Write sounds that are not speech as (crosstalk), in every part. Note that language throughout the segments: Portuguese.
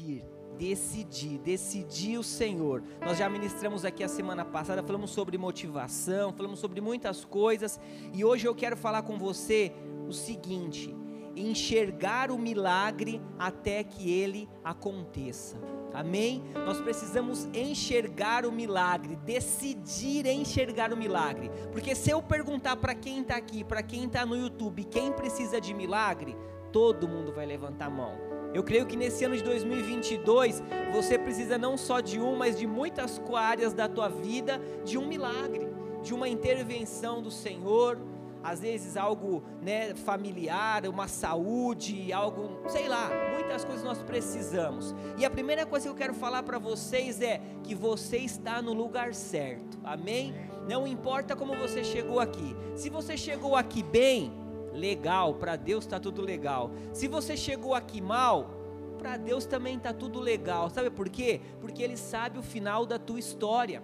decidir decidir, decidir o Senhor. Nós já ministramos aqui a semana passada, falamos sobre motivação, falamos sobre muitas coisas, e hoje eu quero falar com você o seguinte: enxergar o milagre até que ele aconteça. Amém? Nós precisamos enxergar o milagre, decidir enxergar o milagre. Porque se eu perguntar para quem está aqui, para quem está no YouTube, quem precisa de milagre, todo mundo vai levantar a mão. Eu creio que nesse ano de 2022 você precisa não só de um, mas de muitas áreas da tua vida de um milagre, de uma intervenção do Senhor, às vezes algo né, familiar, uma saúde, algo, sei lá, muitas coisas nós precisamos. E a primeira coisa que eu quero falar para vocês é que você está no lugar certo, amém? Não importa como você chegou aqui, se você chegou aqui bem, legal, para Deus está tudo legal. Se você chegou aqui mal, para Deus também está tudo legal. Sabe por quê? Porque Ele sabe o final da tua história.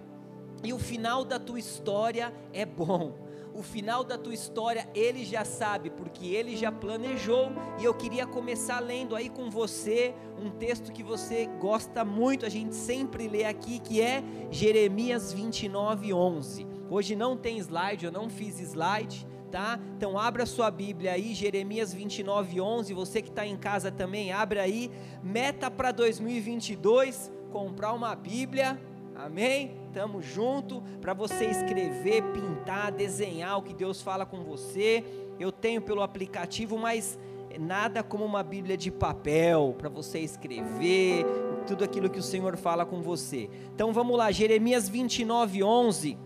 E o final da tua história é bom o final da tua história ele já sabe, porque ele já planejou. E eu queria começar lendo aí com você um texto que você gosta muito, a gente sempre lê aqui, que é Jeremias 29, 11. Hoje não tem slide, eu não fiz slide. Tá? Então abra sua Bíblia aí, Jeremias 29, 11. Você que está em casa também, abra aí. Meta para 2022: comprar uma Bíblia. Amém? Tamo junto para você escrever, pintar, desenhar o que Deus fala com você. Eu tenho pelo aplicativo, mas nada como uma Bíblia de papel para você escrever tudo aquilo que o Senhor fala com você. Então vamos lá, Jeremias 29, 11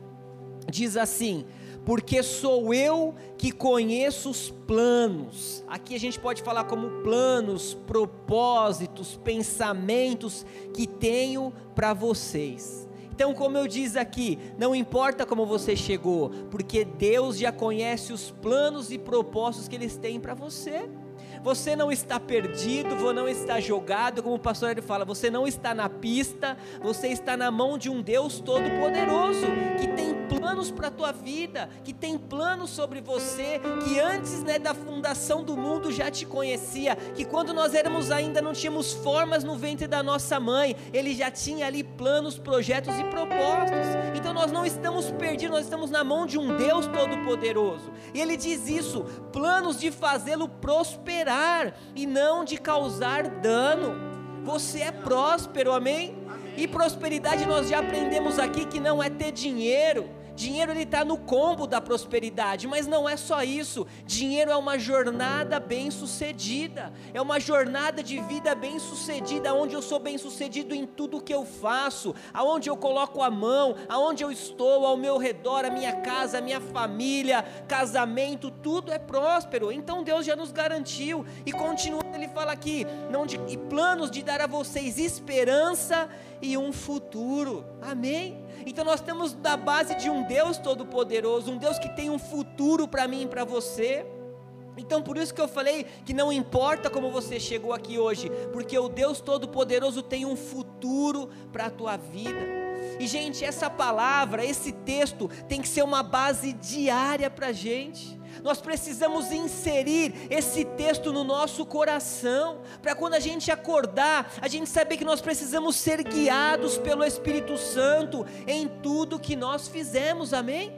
diz assim: porque sou eu que conheço os planos. Aqui a gente pode falar como planos, propósitos, pensamentos que tenho para vocês. Então, como eu disse aqui, não importa como você chegou, porque Deus já conhece os planos e propósitos que eles têm para você. Você não está perdido, você não está jogado, como o pastor ele fala, você não está na pista, você está na mão de um Deus todo-poderoso que tem planos para a tua vida, que tem planos sobre você, que antes né, da fundação do mundo já te conhecia, que quando nós éramos ainda não tínhamos formas no ventre da nossa mãe, ele já tinha ali planos, projetos e propósitos. Então nós não estamos perdidos, nós estamos na mão de um Deus todo-poderoso. E ele diz isso: planos de fazê-lo prosperar e não de causar dano. Você é próspero, amém? E prosperidade nós já aprendemos aqui que não é ter dinheiro, Dinheiro ele está no combo da prosperidade, mas não é só isso. Dinheiro é uma jornada bem sucedida, é uma jornada de vida bem sucedida, onde eu sou bem sucedido em tudo que eu faço, aonde eu coloco a mão, aonde eu estou, ao meu redor, a minha casa, a minha família, casamento, tudo é próspero. Então Deus já nos garantiu e continua. Ele fala aqui, não de, e planos de dar a vocês esperança e um futuro. Amém? Então nós temos da base de um Deus todo-poderoso, um Deus que tem um futuro para mim e para você. Então por isso que eu falei que não importa como você chegou aqui hoje, porque o Deus todo-poderoso tem um futuro para a tua vida. E gente, essa palavra, esse texto tem que ser uma base diária para a gente. Nós precisamos inserir esse texto no nosso coração, para quando a gente acordar, a gente saber que nós precisamos ser guiados pelo Espírito Santo em tudo que nós fizemos, amém?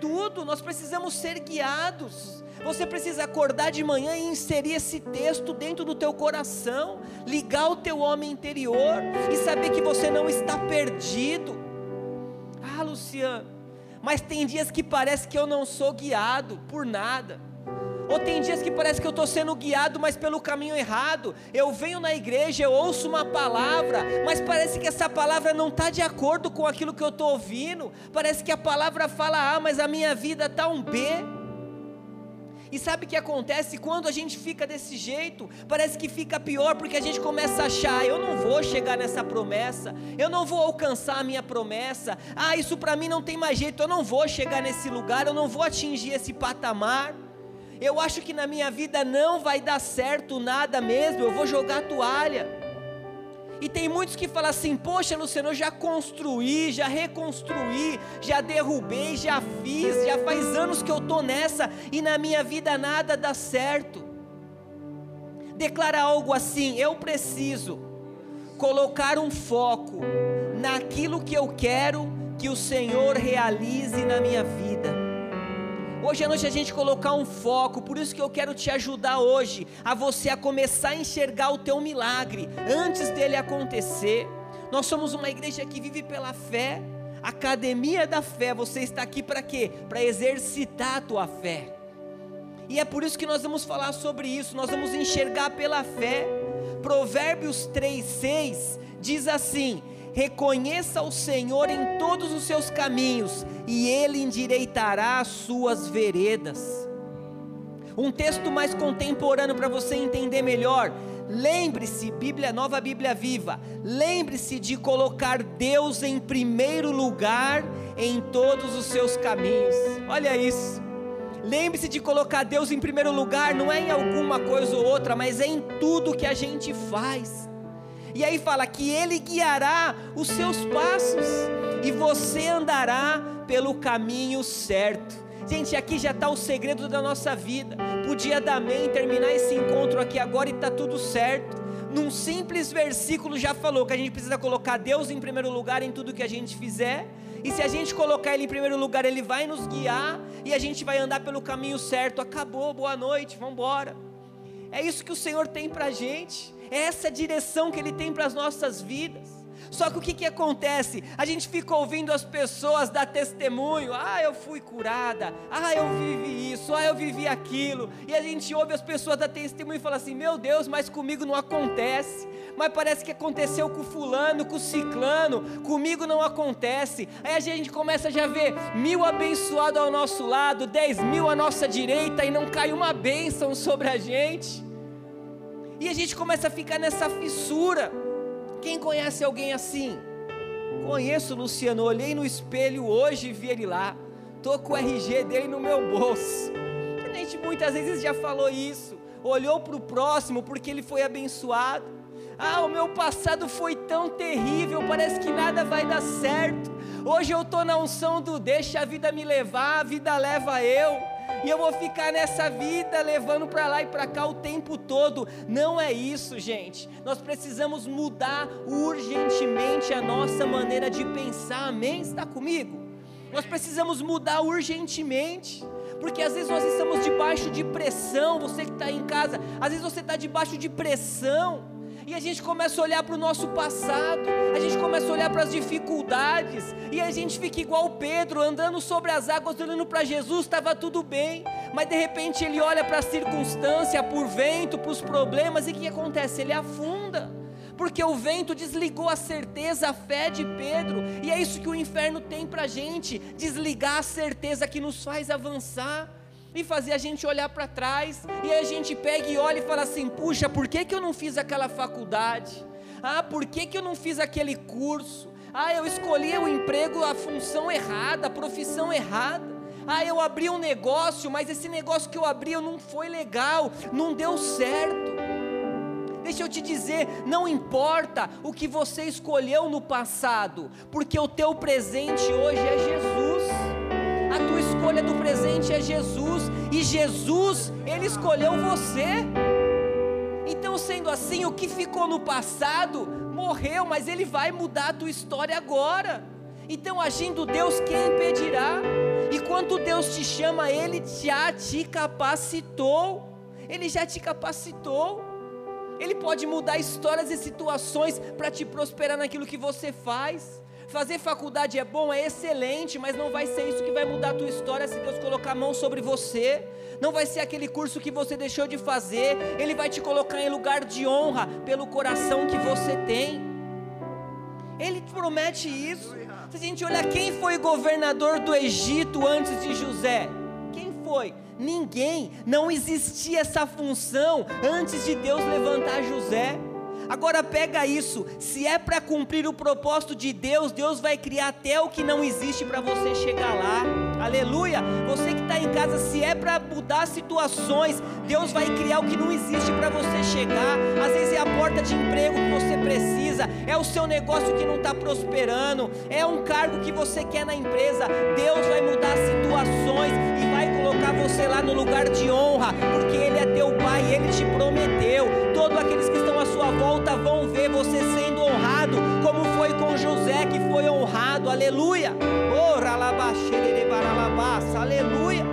Tudo, nós precisamos ser guiados. Você precisa acordar de manhã e inserir esse texto dentro do teu coração, ligar o teu homem interior e saber que você não está perdido. Ah, Luciano, mas tem dias que parece que eu não sou guiado por nada. Ou tem dias que parece que eu estou sendo guiado, mas pelo caminho errado. Eu venho na igreja, eu ouço uma palavra, mas parece que essa palavra não está de acordo com aquilo que eu estou ouvindo. Parece que a palavra fala A, mas a minha vida está um B. E sabe o que acontece quando a gente fica desse jeito? Parece que fica pior porque a gente começa a achar: eu não vou chegar nessa promessa, eu não vou alcançar a minha promessa. Ah, isso para mim não tem mais jeito, eu não vou chegar nesse lugar, eu não vou atingir esse patamar. Eu acho que na minha vida não vai dar certo nada mesmo, eu vou jogar toalha. E tem muitos que falam assim: Poxa, Luciano, eu já construí, já reconstruí, já derrubei, já fiz, já faz anos que eu estou nessa e na minha vida nada dá certo. Declara algo assim: Eu preciso colocar um foco naquilo que eu quero que o Senhor realize na minha vida. Hoje à noite a gente colocar um foco, por isso que eu quero te ajudar hoje a você a começar a enxergar o teu milagre antes dele acontecer. Nós somos uma igreja que vive pela fé, academia da fé. Você está aqui para quê? Para exercitar a tua fé. E é por isso que nós vamos falar sobre isso, nós vamos enxergar pela fé. Provérbios 3:6 diz assim: reconheça o Senhor em todos os seus caminhos, e Ele endireitará as suas veredas. Um texto mais contemporâneo para você entender melhor. Lembre-se, Bíblia Nova Bíblia Viva, lembre-se de colocar Deus em primeiro lugar em todos os seus caminhos. Olha isso. Lembre-se de colocar Deus em primeiro lugar, não é em alguma coisa ou outra, mas é em tudo que a gente faz. E aí fala que Ele guiará os seus passos e você andará pelo caminho certo. Gente, aqui já está o segredo da nossa vida. Podia dar amém, terminar esse encontro aqui agora e está tudo certo. Num simples versículo já falou que a gente precisa colocar Deus em primeiro lugar em tudo que a gente fizer. E se a gente colocar Ele em primeiro lugar, Ele vai nos guiar e a gente vai andar pelo caminho certo. Acabou, boa noite, vamos embora. É isso que o Senhor tem para a gente. É essa direção que Ele tem para as nossas vidas. Só que o que, que acontece? A gente fica ouvindo as pessoas dar testemunho. Ah, eu fui curada. Ah, eu vivi isso. Ah, eu vivi aquilo. E a gente ouve as pessoas dar testemunho e fala assim: Meu Deus, mas comigo não acontece. Mas parece que aconteceu com fulano, com ciclano. Comigo não acontece. Aí a gente começa já a ver mil abençoados ao nosso lado, dez mil à nossa direita e não cai uma bênção sobre a gente. E a gente começa a ficar nessa fissura. Quem conhece alguém assim? Conheço o Luciano, olhei no espelho hoje e vi ele lá. Tô com o RG dele no meu bolso. A gente muitas vezes já falou isso. Olhou para o próximo porque ele foi abençoado. Ah, o meu passado foi tão terrível, parece que nada vai dar certo. Hoje eu estou na unção do deixa a vida me levar, a vida leva eu e eu vou ficar nessa vida levando para lá e para cá o tempo todo. Não é isso, gente. Nós precisamos mudar urgentemente a nossa maneira de pensar. Amém? Está comigo? Nós precisamos mudar urgentemente. Porque às vezes nós estamos debaixo de pressão. Você que está em casa, às vezes você está debaixo de pressão e a gente começa a olhar para o nosso passado, a gente começa a olhar para as dificuldades, e a gente fica igual Pedro, andando sobre as águas, olhando para Jesus, estava tudo bem, mas de repente ele olha para a circunstância, por vento, para os problemas, e o que acontece? Ele afunda. Porque o vento desligou a certeza, a fé de Pedro, e é isso que o inferno tem para a gente: desligar a certeza que nos faz avançar e fazer a gente olhar para trás, e aí a gente pega e olha e fala assim: puxa, por que, que eu não fiz aquela faculdade? Ah, por que, que eu não fiz aquele curso? Ah, eu escolhi o emprego, a função errada, a profissão errada. Ah, eu abri um negócio, mas esse negócio que eu abri não foi legal, não deu certo. Deixa eu te dizer, não importa o que você escolheu no passado, porque o teu presente hoje é Jesus a tua escolha do presente é Jesus, e Jesus, Ele escolheu você. Então, sendo assim, o que ficou no passado morreu, mas Ele vai mudar a tua história agora. Então, agindo Deus, quem impedirá? E quando Deus te chama, Ele já te capacitou. Ele já te capacitou. Ele pode mudar histórias e situações para te prosperar naquilo que você faz. Fazer faculdade é bom, é excelente, mas não vai ser isso que vai mudar a tua história se Deus colocar a mão sobre você. Não vai ser aquele curso que você deixou de fazer. Ele vai te colocar em lugar de honra pelo coração que você tem. Ele promete isso. Se a gente olhar quem foi governador do Egito antes de José, quem foi? Ninguém. Não existia essa função antes de Deus levantar José. Agora pega isso, se é para cumprir o propósito de Deus, Deus vai criar até o que não existe para você chegar lá. Aleluia! Você que está em casa, se é para mudar situações, Deus vai criar o que não existe para você chegar. Às vezes é a porta de emprego que você precisa, é o seu negócio que não está prosperando, é um cargo que você quer na empresa. Deus vai mudar situações você lá no lugar de honra, porque Ele é teu Pai, Ele te prometeu. Todos aqueles que estão à sua volta vão ver você sendo honrado relacionado, aleluia. Oh, aleluia.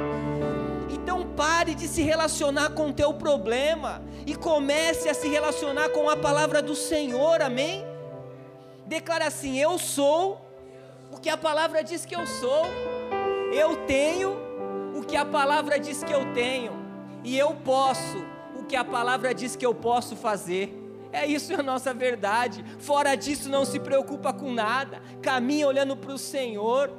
Então pare de se relacionar com o teu problema e comece a se relacionar com a palavra do Senhor, amém? Declara assim: Eu sou o que a palavra diz que eu sou, eu tenho que a palavra diz que eu tenho, e eu posso o que a palavra diz que eu posso fazer. É isso a nossa verdade. Fora disso, não se preocupa com nada. Caminha olhando para o Senhor.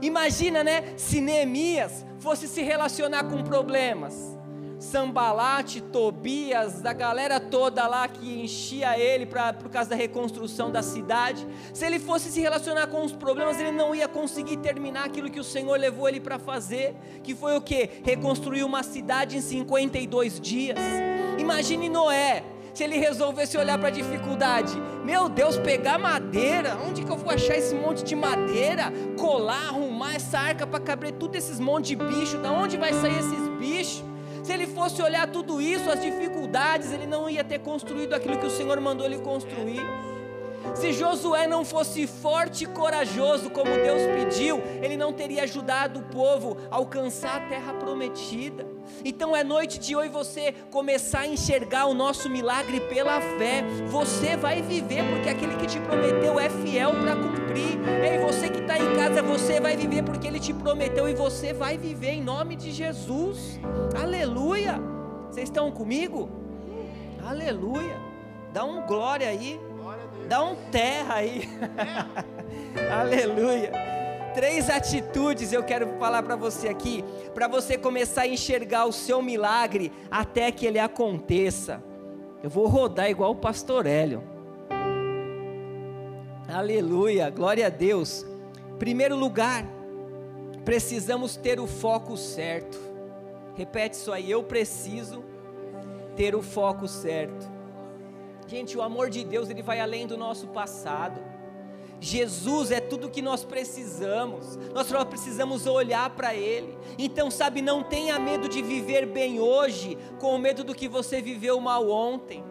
Imagina, né? Se Neemias fosse se relacionar com problemas. Sambalate, Tobias, a galera toda lá que enchia ele pra, por causa da reconstrução da cidade. Se ele fosse se relacionar com os problemas, ele não ia conseguir terminar aquilo que o Senhor levou ele para fazer, que foi o que? Reconstruir uma cidade em 52 dias. Imagine Noé, se ele resolvesse olhar para a dificuldade, meu Deus, pegar madeira, onde que eu vou achar esse monte de madeira? Colar, arrumar essa arca para caber tudo esses monte de bicho, da onde vai sair esses bichos? Se ele fosse olhar tudo isso, as dificuldades, ele não ia ter construído aquilo que o Senhor mandou ele construir. Se Josué não fosse forte e corajoso como Deus pediu, ele não teria ajudado o povo a alcançar a terra prometida. Então é noite de hoje você começar a enxergar o nosso milagre pela fé. Você vai viver, porque aquele que te prometeu é fiel para cumprir. Ei, você que está em casa, você vai viver porque ele te prometeu e você vai viver em nome de Jesus. Aleluia! Vocês estão comigo? Aleluia! Dá um glória aí. Dá um terra aí. (laughs) Aleluia. Três atitudes eu quero falar para você aqui, para você começar a enxergar o seu milagre até que ele aconteça. Eu vou rodar igual o pastor Hélio. Aleluia, glória a Deus. Primeiro lugar, precisamos ter o foco certo. Repete isso aí, eu preciso ter o foco certo. Gente, o amor de Deus ele vai além do nosso passado. Jesus é tudo que nós precisamos. Nós só precisamos olhar para Ele. Então, sabe, não tenha medo de viver bem hoje, com medo do que você viveu mal ontem.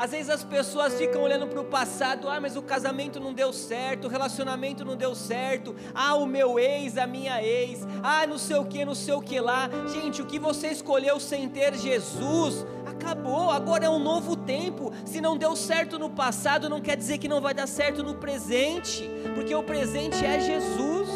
Às vezes as pessoas ficam olhando para o passado, ah, mas o casamento não deu certo, o relacionamento não deu certo, ah, o meu ex, a minha ex, ah, não sei o que, não sei o que lá. Gente, o que você escolheu sem ter Jesus, acabou, agora é um novo tempo. Se não deu certo no passado, não quer dizer que não vai dar certo no presente, porque o presente é Jesus.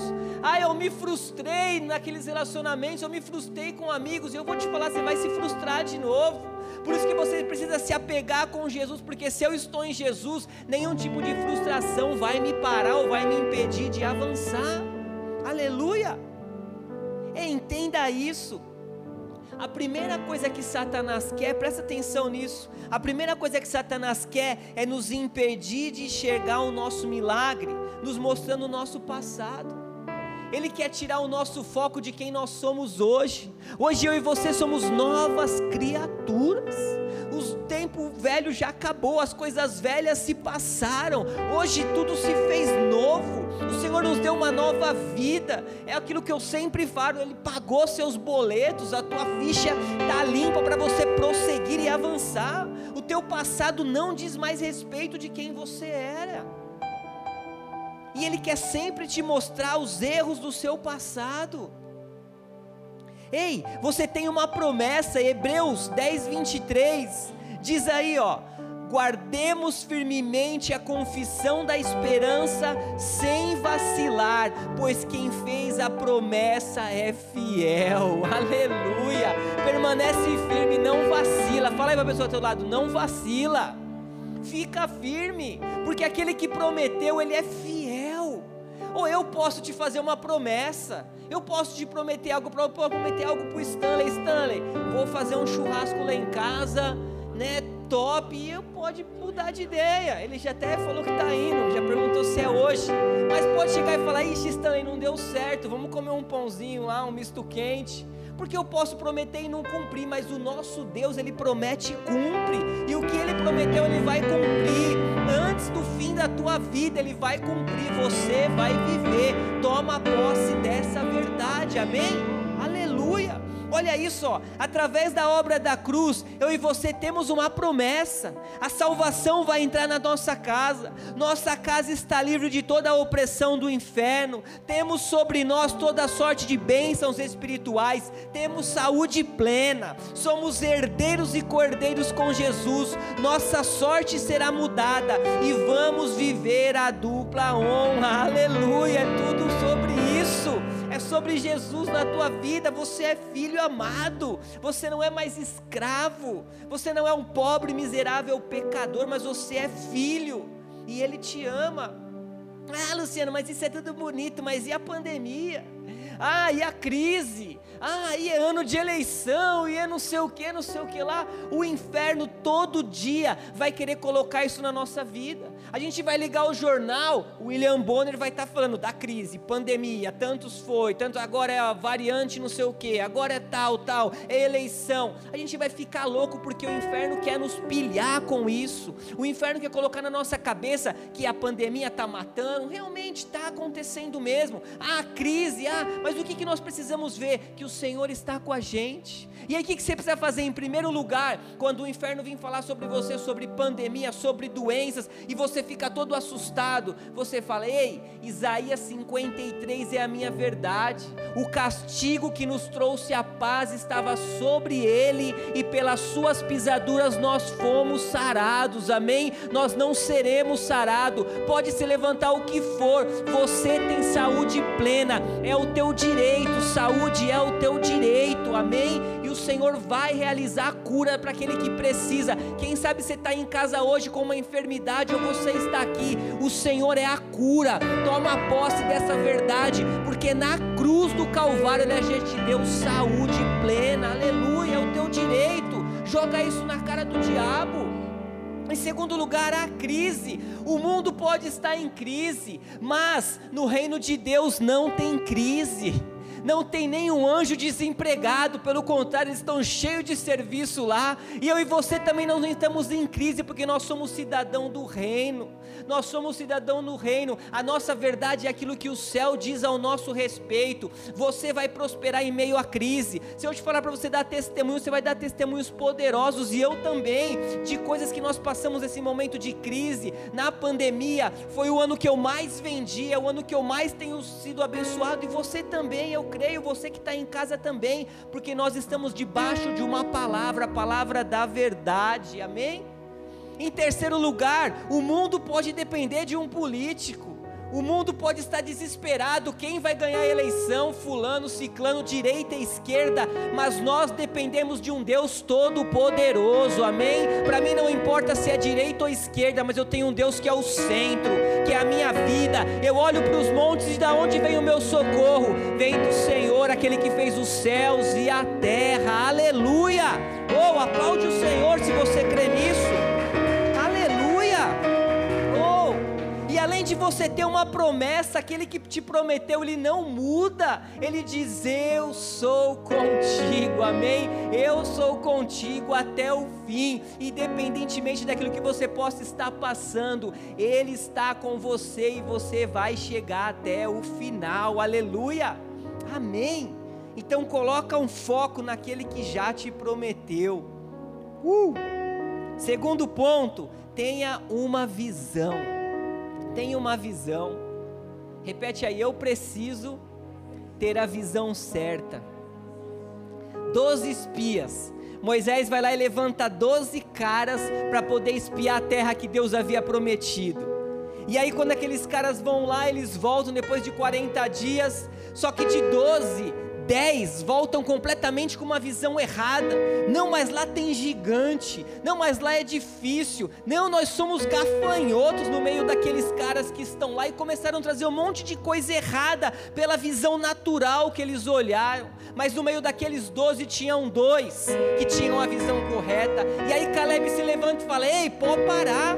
Ah, eu me frustrei naqueles relacionamentos, eu me frustrei com amigos, e eu vou te falar, você vai se frustrar de novo. Por isso que você precisa se apegar com Jesus, porque se eu estou em Jesus, nenhum tipo de frustração vai me parar ou vai me impedir de avançar. Aleluia! Entenda isso. A primeira coisa que Satanás quer, presta atenção nisso. A primeira coisa que Satanás quer é nos impedir de enxergar o nosso milagre, nos mostrando o nosso passado. Ele quer tirar o nosso foco de quem nós somos hoje. Hoje eu e você somos novas criaturas. O tempo velho já acabou, as coisas velhas se passaram. Hoje tudo se fez novo. O Senhor nos deu uma nova vida. É aquilo que eu sempre falo, ele pagou seus boletos, a tua ficha está limpa para você prosseguir e avançar. O teu passado não diz mais respeito de quem você era e Ele quer sempre te mostrar os erros do seu passado. Ei, você tem uma promessa, Hebreus 10, 23, diz aí, ó, guardemos firmemente a confissão da esperança sem vacilar, pois quem fez a promessa é fiel, (laughs) aleluia, permanece firme, não vacila, fala aí para a pessoa do teu lado, não vacila, fica firme, porque aquele que prometeu, ele é fiel, ou eu posso te fazer uma promessa. Eu posso te prometer algo para prometer algo o Stanley. Stanley, vou fazer um churrasco lá em casa, né? Top. E eu pode mudar de ideia. Ele já até falou que está indo, já perguntou se é hoje. Mas pode chegar e falar: Ixi, Stanley, não deu certo. Vamos comer um pãozinho lá, um misto quente porque eu posso prometer e não cumprir, mas o nosso Deus, ele promete e cumpre, e o que ele prometeu, ele vai cumprir. Da tua vida, ele vai cumprir, você vai viver. Toma posse dessa verdade, amém? Olha isso, ó. através da obra da cruz, eu e você temos uma promessa. A salvação vai entrar na nossa casa. Nossa casa está livre de toda a opressão do inferno. Temos sobre nós toda sorte de bênçãos espirituais. Temos saúde plena. Somos herdeiros e cordeiros com Jesus. Nossa sorte será mudada e vamos viver a dupla honra. Aleluia. É tudo sobre isso é sobre Jesus na tua vida. Você é filho amado, você não é mais escravo, você não é um pobre, miserável pecador, mas você é filho e Ele te ama. Ah, Luciano, mas isso é tudo bonito, mas e a pandemia? Ah, e a crise? Ah, e é ano de eleição, e é não sei o que, não sei o que lá. O inferno todo dia vai querer colocar isso na nossa vida. A gente vai ligar o jornal, o William Bonner vai estar tá falando da crise, pandemia, tantos foi, tanto agora é a variante não sei o que, agora é tal, tal, é eleição. A gente vai ficar louco porque o inferno quer nos pilhar com isso. O inferno quer colocar na nossa cabeça que a pandemia está matando, realmente está acontecendo mesmo. Ah, crise, ah, mas o que, que nós precisamos ver? Que o Senhor está com a gente. E aí o que, você precisa fazer? Em primeiro lugar, quando o inferno vir falar sobre você, sobre pandemia, sobre doenças, e você fica todo assustado, você fala: Ei, Isaías 53 é a minha verdade. O castigo que nos trouxe a paz estava sobre ele, e pelas suas pisaduras nós fomos sarados. Amém? Nós não seremos sarados. Pode se levantar o que for, você tem saúde plena, é o teu direito, saúde é o teu direito, amém? E o Senhor vai realizar a cura para aquele que precisa. Quem sabe você está em casa hoje com uma enfermidade ou você está aqui, o Senhor é a cura, toma posse dessa verdade, porque na cruz do Calvário Ele já te deu saúde plena, aleluia, é o teu direito, joga isso na cara do diabo. Em segundo lugar, a crise. O mundo pode estar em crise, mas no reino de Deus não tem crise não tem nenhum anjo desempregado, pelo contrário, eles estão cheios de serviço lá, e eu e você também não estamos em crise, porque nós somos cidadão do reino, nós somos cidadão do reino, a nossa verdade é aquilo que o céu diz ao nosso respeito, você vai prosperar em meio à crise, se eu te falar para você dar testemunho, você vai dar testemunhos poderosos, e eu também, de coisas que nós passamos nesse momento de crise, na pandemia, foi o ano que eu mais vendi, é o ano que eu mais tenho sido abençoado, e você também, eu creio, você que está em casa também, porque nós estamos debaixo de uma palavra, a palavra da verdade, amém? Em terceiro lugar, o mundo pode depender de um político. O mundo pode estar desesperado, quem vai ganhar a eleição, fulano, ciclano, direita e esquerda, mas nós dependemos de um Deus todo poderoso. Amém? Para mim não importa se é direita ou esquerda, mas eu tenho um Deus que é o centro, que é a minha vida. Eu olho para os montes e da onde vem o meu socorro? Vem do Senhor, aquele que fez os céus e a terra. Aleluia! Oh, aplaude o Senhor se você crê nisso. De você ter uma promessa, aquele que te prometeu, ele não muda. Ele diz: Eu sou contigo, amém? Eu sou contigo até o fim, independentemente daquilo que você possa estar passando, Ele está com você e você vai chegar até o final, aleluia, amém. Então coloca um foco naquele que já te prometeu. Uh! Segundo ponto, tenha uma visão tenha uma visão. Repete aí, eu preciso ter a visão certa. Doze espias. Moisés vai lá e levanta doze caras para poder espiar a terra que Deus havia prometido. E aí, quando aqueles caras vão lá, eles voltam depois de 40 dias. Só que de 12, dez voltam completamente com uma visão errada. Não, mas lá tem gigante. Não, mas lá é difícil. Não, nós somos gafanhotos no meio daqueles caras que estão lá e começaram a trazer um monte de coisa errada pela visão natural que eles olharam. Mas no meio daqueles doze tinham dois que tinham a visão correta. E aí Caleb se levanta e fala: Ei, pode parar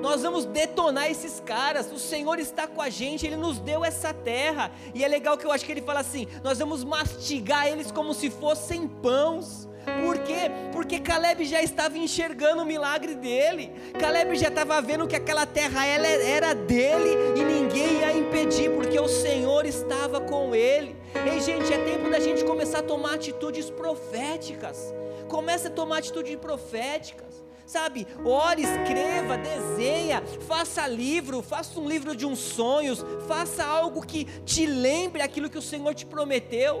nós vamos detonar esses caras. O Senhor está com a gente, Ele nos deu essa terra. E é legal que eu acho que ele fala assim: nós vamos mastigar eles como se fossem pães. Por quê? Porque Caleb já estava enxergando o milagre dele. Caleb já estava vendo que aquela terra era dele e ninguém ia impedir, porque o Senhor estava com ele. Ei, gente, é tempo da gente começar a tomar atitudes proféticas. Comece a tomar atitudes proféticas. Sabe, ore, escreva, desenha, faça livro, faça um livro de uns sonhos, faça algo que te lembre aquilo que o Senhor te prometeu.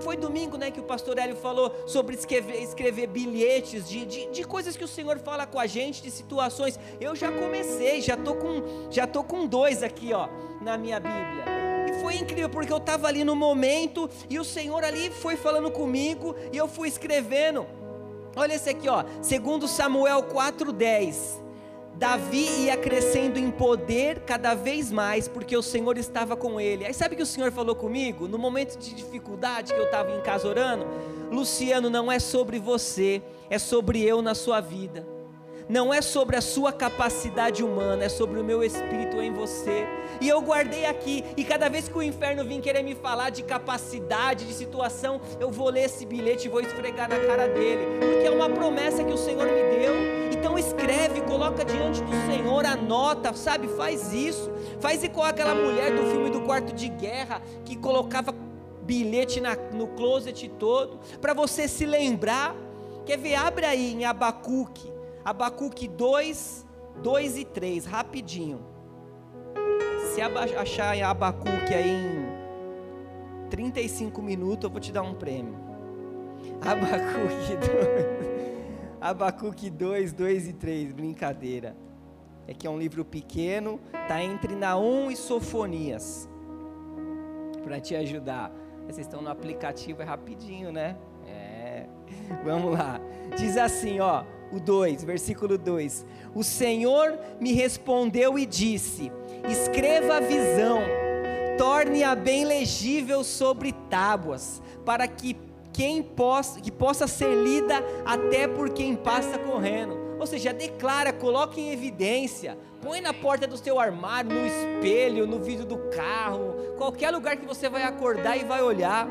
Foi domingo né, que o pastor Hélio falou sobre escrever, escrever bilhetes de, de, de, coisas que o Senhor fala com a gente, de situações. Eu já comecei, já tô com, já tô com dois aqui ó, na minha Bíblia. E foi incrível, porque eu estava ali no momento e o Senhor ali foi falando comigo e eu fui escrevendo. Olha esse aqui, ó, segundo Samuel 4:10. Davi ia crescendo em poder cada vez mais, porque o Senhor estava com ele. Aí sabe que o Senhor falou comigo? No momento de dificuldade que eu estava em casa orando, Luciano, não é sobre você, é sobre eu na sua vida não é sobre a sua capacidade humana, é sobre o meu espírito em você. E eu guardei aqui, e cada vez que o inferno vir querer me falar de capacidade, de situação, eu vou ler esse bilhete e vou esfregar na cara dele, porque é uma promessa que o Senhor me deu. Então escreve, coloca diante do Senhor, anota, sabe? Faz isso. Faz igual aquela mulher do filme do quarto de guerra que colocava bilhete na, no closet todo, para você se lembrar. Quer ver? Abre aí em Abacuque Abacuque 2, 2 e 3, rapidinho. Se achar Abacuque aí em 35 minutos, eu vou te dar um prêmio. (laughs) Abacuque 2, Abacuque 2, 2 e 3, brincadeira. É que é um livro pequeno, tá entre Naum e Sofonias. Para te ajudar. Vocês estão no aplicativo, é rapidinho, né? (laughs) Vamos lá. Diz assim, ó o 2, versículo 2: O Senhor me respondeu e disse: Escreva a visão, torne-a bem legível sobre tábuas, para que quem possa, que possa ser lida até por quem passa correndo. Ou seja, declara, coloque em evidência, põe na porta do seu armário, no espelho, no vidro do carro, qualquer lugar que você vai acordar e vai olhar.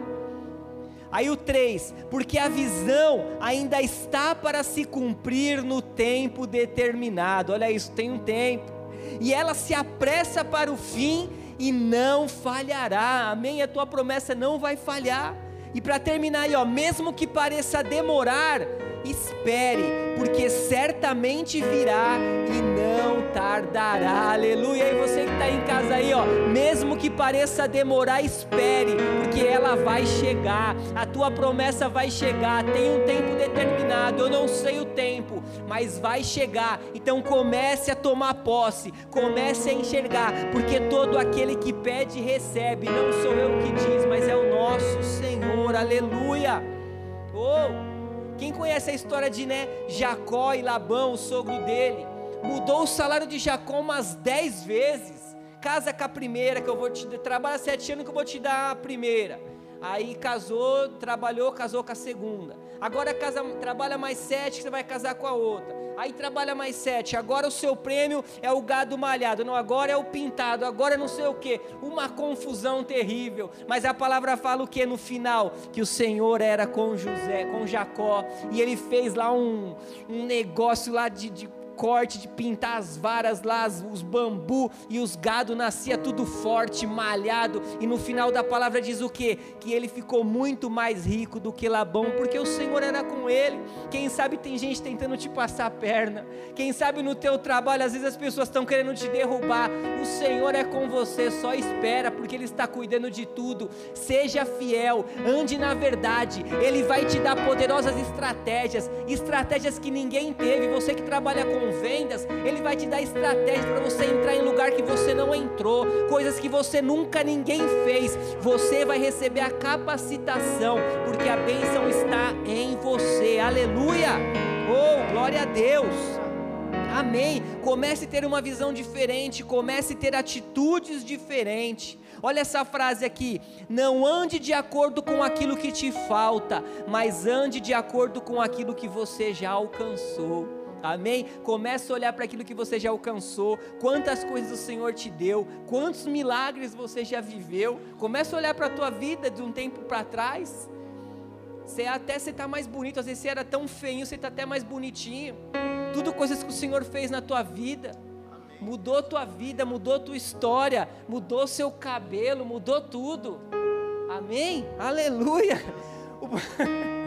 Aí o 3, porque a visão ainda está para se cumprir no tempo determinado. Olha isso, tem um tempo. E ela se apressa para o fim e não falhará. Amém? A tua promessa não vai falhar. E para terminar aí, ó, mesmo que pareça demorar, espere, porque certamente virá e não tardará. Aleluia. E você que está em casa aí, ó, mesmo que pareça demorar, espere, porque ela vai chegar. A tua promessa vai chegar. Tem um tempo determinado. Eu não sei o tempo, mas vai chegar. Então comece a tomar posse, comece a enxergar, porque todo aquele que pede recebe. Não sou eu que diz, mas é o nosso Senhor. Aleluia. Oh! Quem conhece a história de né, Jacó e Labão, o sogro dele, mudou o salário de Jacó umas dez vezes. Casa com a primeira que eu vou te trabalha sete anos que eu vou te dar a primeira. Aí casou, trabalhou, casou com a segunda. Agora casa, trabalha mais sete, você vai casar com a outra. Aí trabalha mais sete, agora o seu prêmio é o gado malhado, não, agora é o pintado, agora não sei o que, uma confusão terrível, mas a palavra fala o que no final? Que o Senhor era com José, com Jacó, e ele fez lá um, um negócio lá de, de corte, de pintar as varas lá, os bambu e os gado nascia tudo forte, malhado, e no final da palavra diz o que? Que ele ficou muito mais rico do que Labão, porque o Senhor era com ele. Quem sabe tem gente tentando te passar a perna, quem sabe no teu trabalho, às vezes as pessoas estão querendo te derrubar. O Senhor é com você, só espera, porque Ele está cuidando de tudo. Seja fiel, ande na verdade, Ele vai te dar poderosas estratégias, estratégias que ninguém teve. Você que trabalha com vendas, Ele vai te dar estratégia para você entrar em lugar que você não entrou, coisas que você nunca ninguém fez. Você vai receber a capacitação, porque a bênção está em você. Aleluia! Oh, glória a Deus! Amém. Comece a ter uma visão diferente, comece a ter atitudes diferentes. Olha essa frase aqui: não ande de acordo com aquilo que te falta, mas ande de acordo com aquilo que você já alcançou. Amém? Comece a olhar para aquilo que você já alcançou, quantas coisas o Senhor te deu, quantos milagres você já viveu. Comece a olhar para a tua vida de um tempo para trás. Você até você está mais bonito, às vezes você era tão feio, você está até mais bonitinho. Tudo coisas que o Senhor fez na tua vida. Mudou tua vida, mudou tua história, mudou seu cabelo, mudou tudo. Amém? Aleluia! (laughs)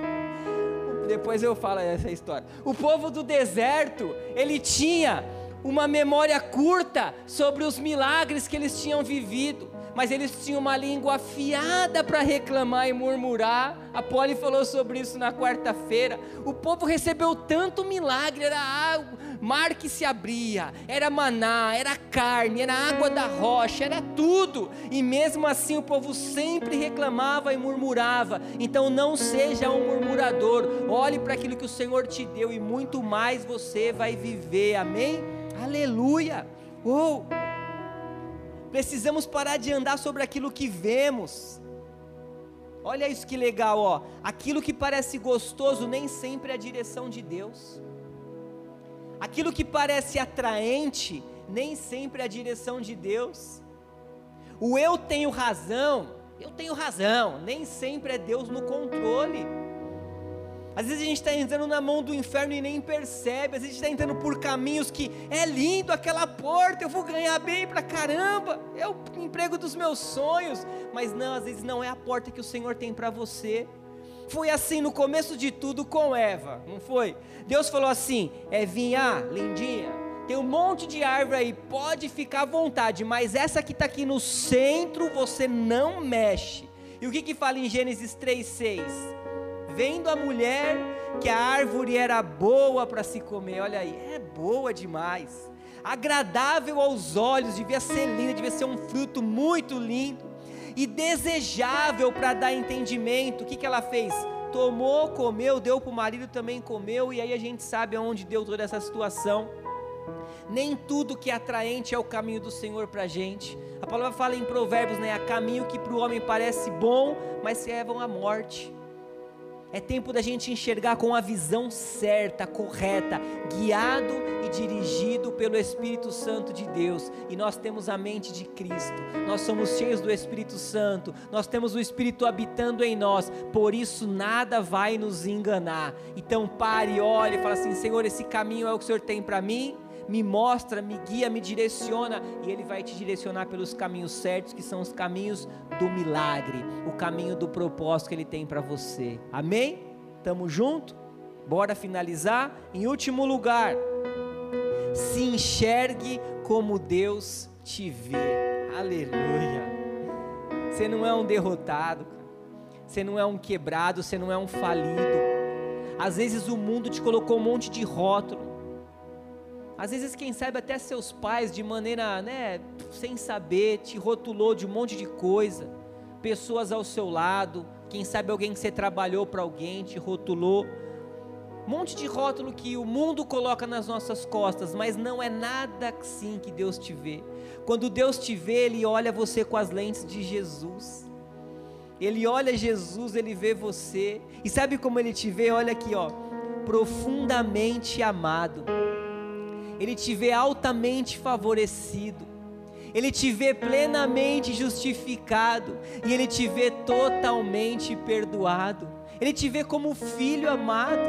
Depois eu falo essa história. O povo do deserto, ele tinha uma memória curta sobre os milagres que eles tinham vivido mas eles tinham uma língua afiada para reclamar e murmurar. A Polly falou sobre isso na quarta-feira. O povo recebeu tanto milagre, era mar que se abria, era maná, era carne, era água da rocha, era tudo. E mesmo assim o povo sempre reclamava e murmurava. Então não seja um murmurador. Olhe para aquilo que o Senhor te deu e muito mais você vai viver. Amém? Aleluia. Uou! Precisamos parar de andar sobre aquilo que vemos. Olha isso que legal, ó. Aquilo que parece gostoso nem sempre é a direção de Deus. Aquilo que parece atraente nem sempre é a direção de Deus. O eu tenho razão, eu tenho razão, nem sempre é Deus no controle. Às vezes a gente está entrando na mão do inferno e nem percebe. Às vezes a gente está entrando por caminhos que é lindo aquela porta, eu vou ganhar bem pra caramba, é o emprego dos meus sonhos. Mas não, às vezes não é a porta que o Senhor tem para você. Foi assim no começo de tudo com Eva, não foi? Deus falou assim: Evinha, lindinha, tem um monte de árvore aí, pode ficar à vontade, mas essa que está aqui no centro você não mexe. E o que, que fala em Gênesis 3,6? Vendo a mulher que a árvore era boa para se comer, olha aí, é boa demais, agradável aos olhos, devia ser linda, devia ser um fruto muito lindo, e desejável para dar entendimento. O que, que ela fez? Tomou, comeu, deu para o marido também comeu, e aí a gente sabe aonde deu toda essa situação. Nem tudo que é atraente é o caminho do Senhor para a gente. A palavra fala em Provérbios, né? Há caminho que para o homem parece bom, mas levam à morte. É tempo da gente enxergar com a visão certa, correta, guiado e dirigido pelo Espírito Santo de Deus. E nós temos a mente de Cristo, nós somos cheios do Espírito Santo, nós temos o Espírito habitando em nós, por isso nada vai nos enganar. Então pare, olhe e fala assim: Senhor, esse caminho é o que o Senhor tem para mim? Me mostra, me guia, me direciona, e Ele vai te direcionar pelos caminhos certos, que são os caminhos do milagre, o caminho do propósito que Ele tem para você. Amém? Tamo junto? Bora finalizar? Em último lugar, se enxergue como Deus te vê. Aleluia. Você não é um derrotado, você não é um quebrado, você não é um falido. Às vezes o mundo te colocou um monte de rótulo às vezes, quem sabe até seus pais, de maneira, né, sem saber, te rotulou de um monte de coisa. Pessoas ao seu lado, quem sabe alguém que você trabalhou para alguém, te rotulou. Um monte de rótulo que o mundo coloca nas nossas costas, mas não é nada assim que Deus te vê. Quando Deus te vê, Ele olha você com as lentes de Jesus. Ele olha Jesus, Ele vê você. E sabe como Ele te vê? Olha aqui, ó. Profundamente amado ele te vê altamente favorecido, ele te vê plenamente justificado e ele te vê totalmente perdoado. Ele te vê como filho amado.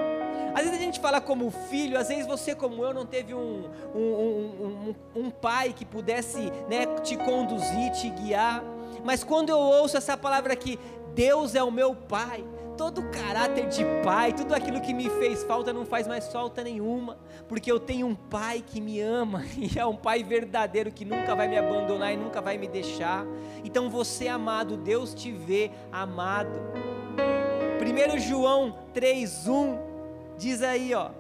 Às vezes a gente fala como filho, às vezes você, como eu, não teve um, um, um, um, pai que pudesse né, te conduzir, te guiar. Mas quando eu ouço essa palavra aqui, Deus é o meu pai, todo o caráter de pai, tudo aquilo que me fez falta não faz mais falta nenhuma, porque eu tenho um pai que me ama (laughs) e é um pai verdadeiro que nunca vai me abandonar e nunca vai me deixar. Então você, amado, Deus te vê amado. 1 João 3:1 diz aí, ó: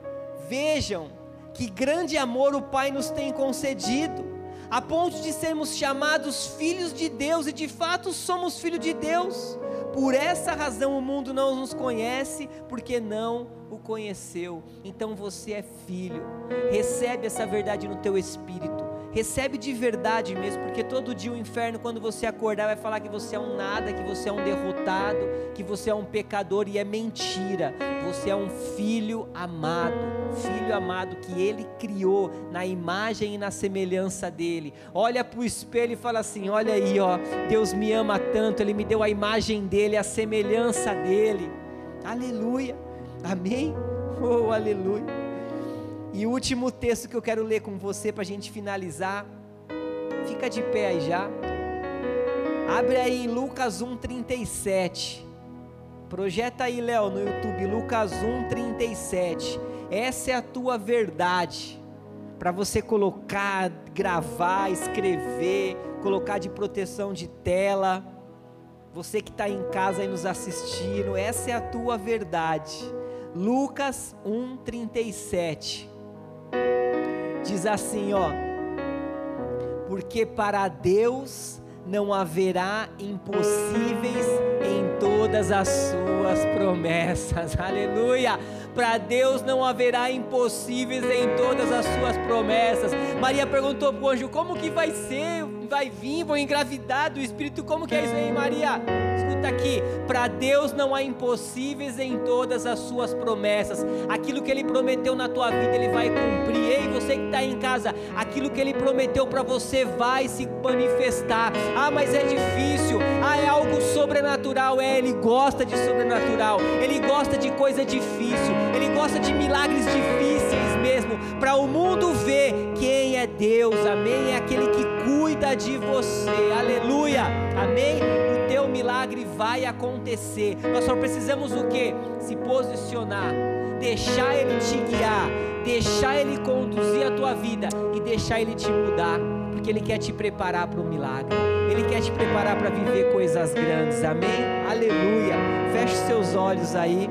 Vejam que grande amor o Pai nos tem concedido, a ponto de sermos chamados filhos de Deus e de fato somos filhos de Deus. Por essa razão o mundo não nos conhece, porque não o conheceu. Então você é filho. Recebe essa verdade no teu espírito. Recebe de verdade mesmo, porque todo dia o inferno, quando você acordar, vai falar que você é um nada, que você é um derrotado, que você é um pecador, e é mentira. Você é um filho amado, filho amado que ele criou na imagem e na semelhança dele. Olha para o espelho e fala assim: Olha aí, ó, Deus me ama tanto, ele me deu a imagem dele, a semelhança dele. Aleluia, amém? Oh, aleluia. E o último texto que eu quero ler com você para a gente finalizar. Fica de pé aí já. Abre aí Lucas 1:37. Projeta aí, Léo, no YouTube, Lucas 1:37. Essa é a tua verdade. Para você colocar, gravar, escrever, colocar de proteção de tela. Você que está em casa aí nos assistindo, essa é a tua verdade. Lucas 1:37. Diz assim, ó: Porque para Deus não haverá impossíveis em todas as suas promessas. (laughs) Aleluia! Para Deus não haverá impossíveis em todas as suas promessas. Maria perguntou para o anjo: Como que vai ser? Vai vir? Vou engravidar do Espírito? Como que é isso aí, Maria? Aqui: Para Deus não há impossíveis em todas as suas promessas. Aquilo que Ele prometeu na tua vida, Ele vai cumprir. Ei, você que está em casa, aquilo que Ele prometeu para você vai se manifestar. Ah, mas é difícil. Ah, é algo sobrenatural. É, Ele gosta de sobrenatural. Ele gosta de coisa difícil. Ele gosta de milagres difíceis mesmo, para o mundo ver quem é Deus, amém? É aquele que cuida de você, aleluia, amém? O teu milagre vai acontecer, nós só precisamos o que? Se posicionar, deixar Ele te guiar, deixar Ele conduzir a tua vida e deixar Ele te mudar, porque Ele quer te preparar para o milagre, Ele quer te preparar para viver coisas grandes, amém? Aleluia, feche seus olhos aí.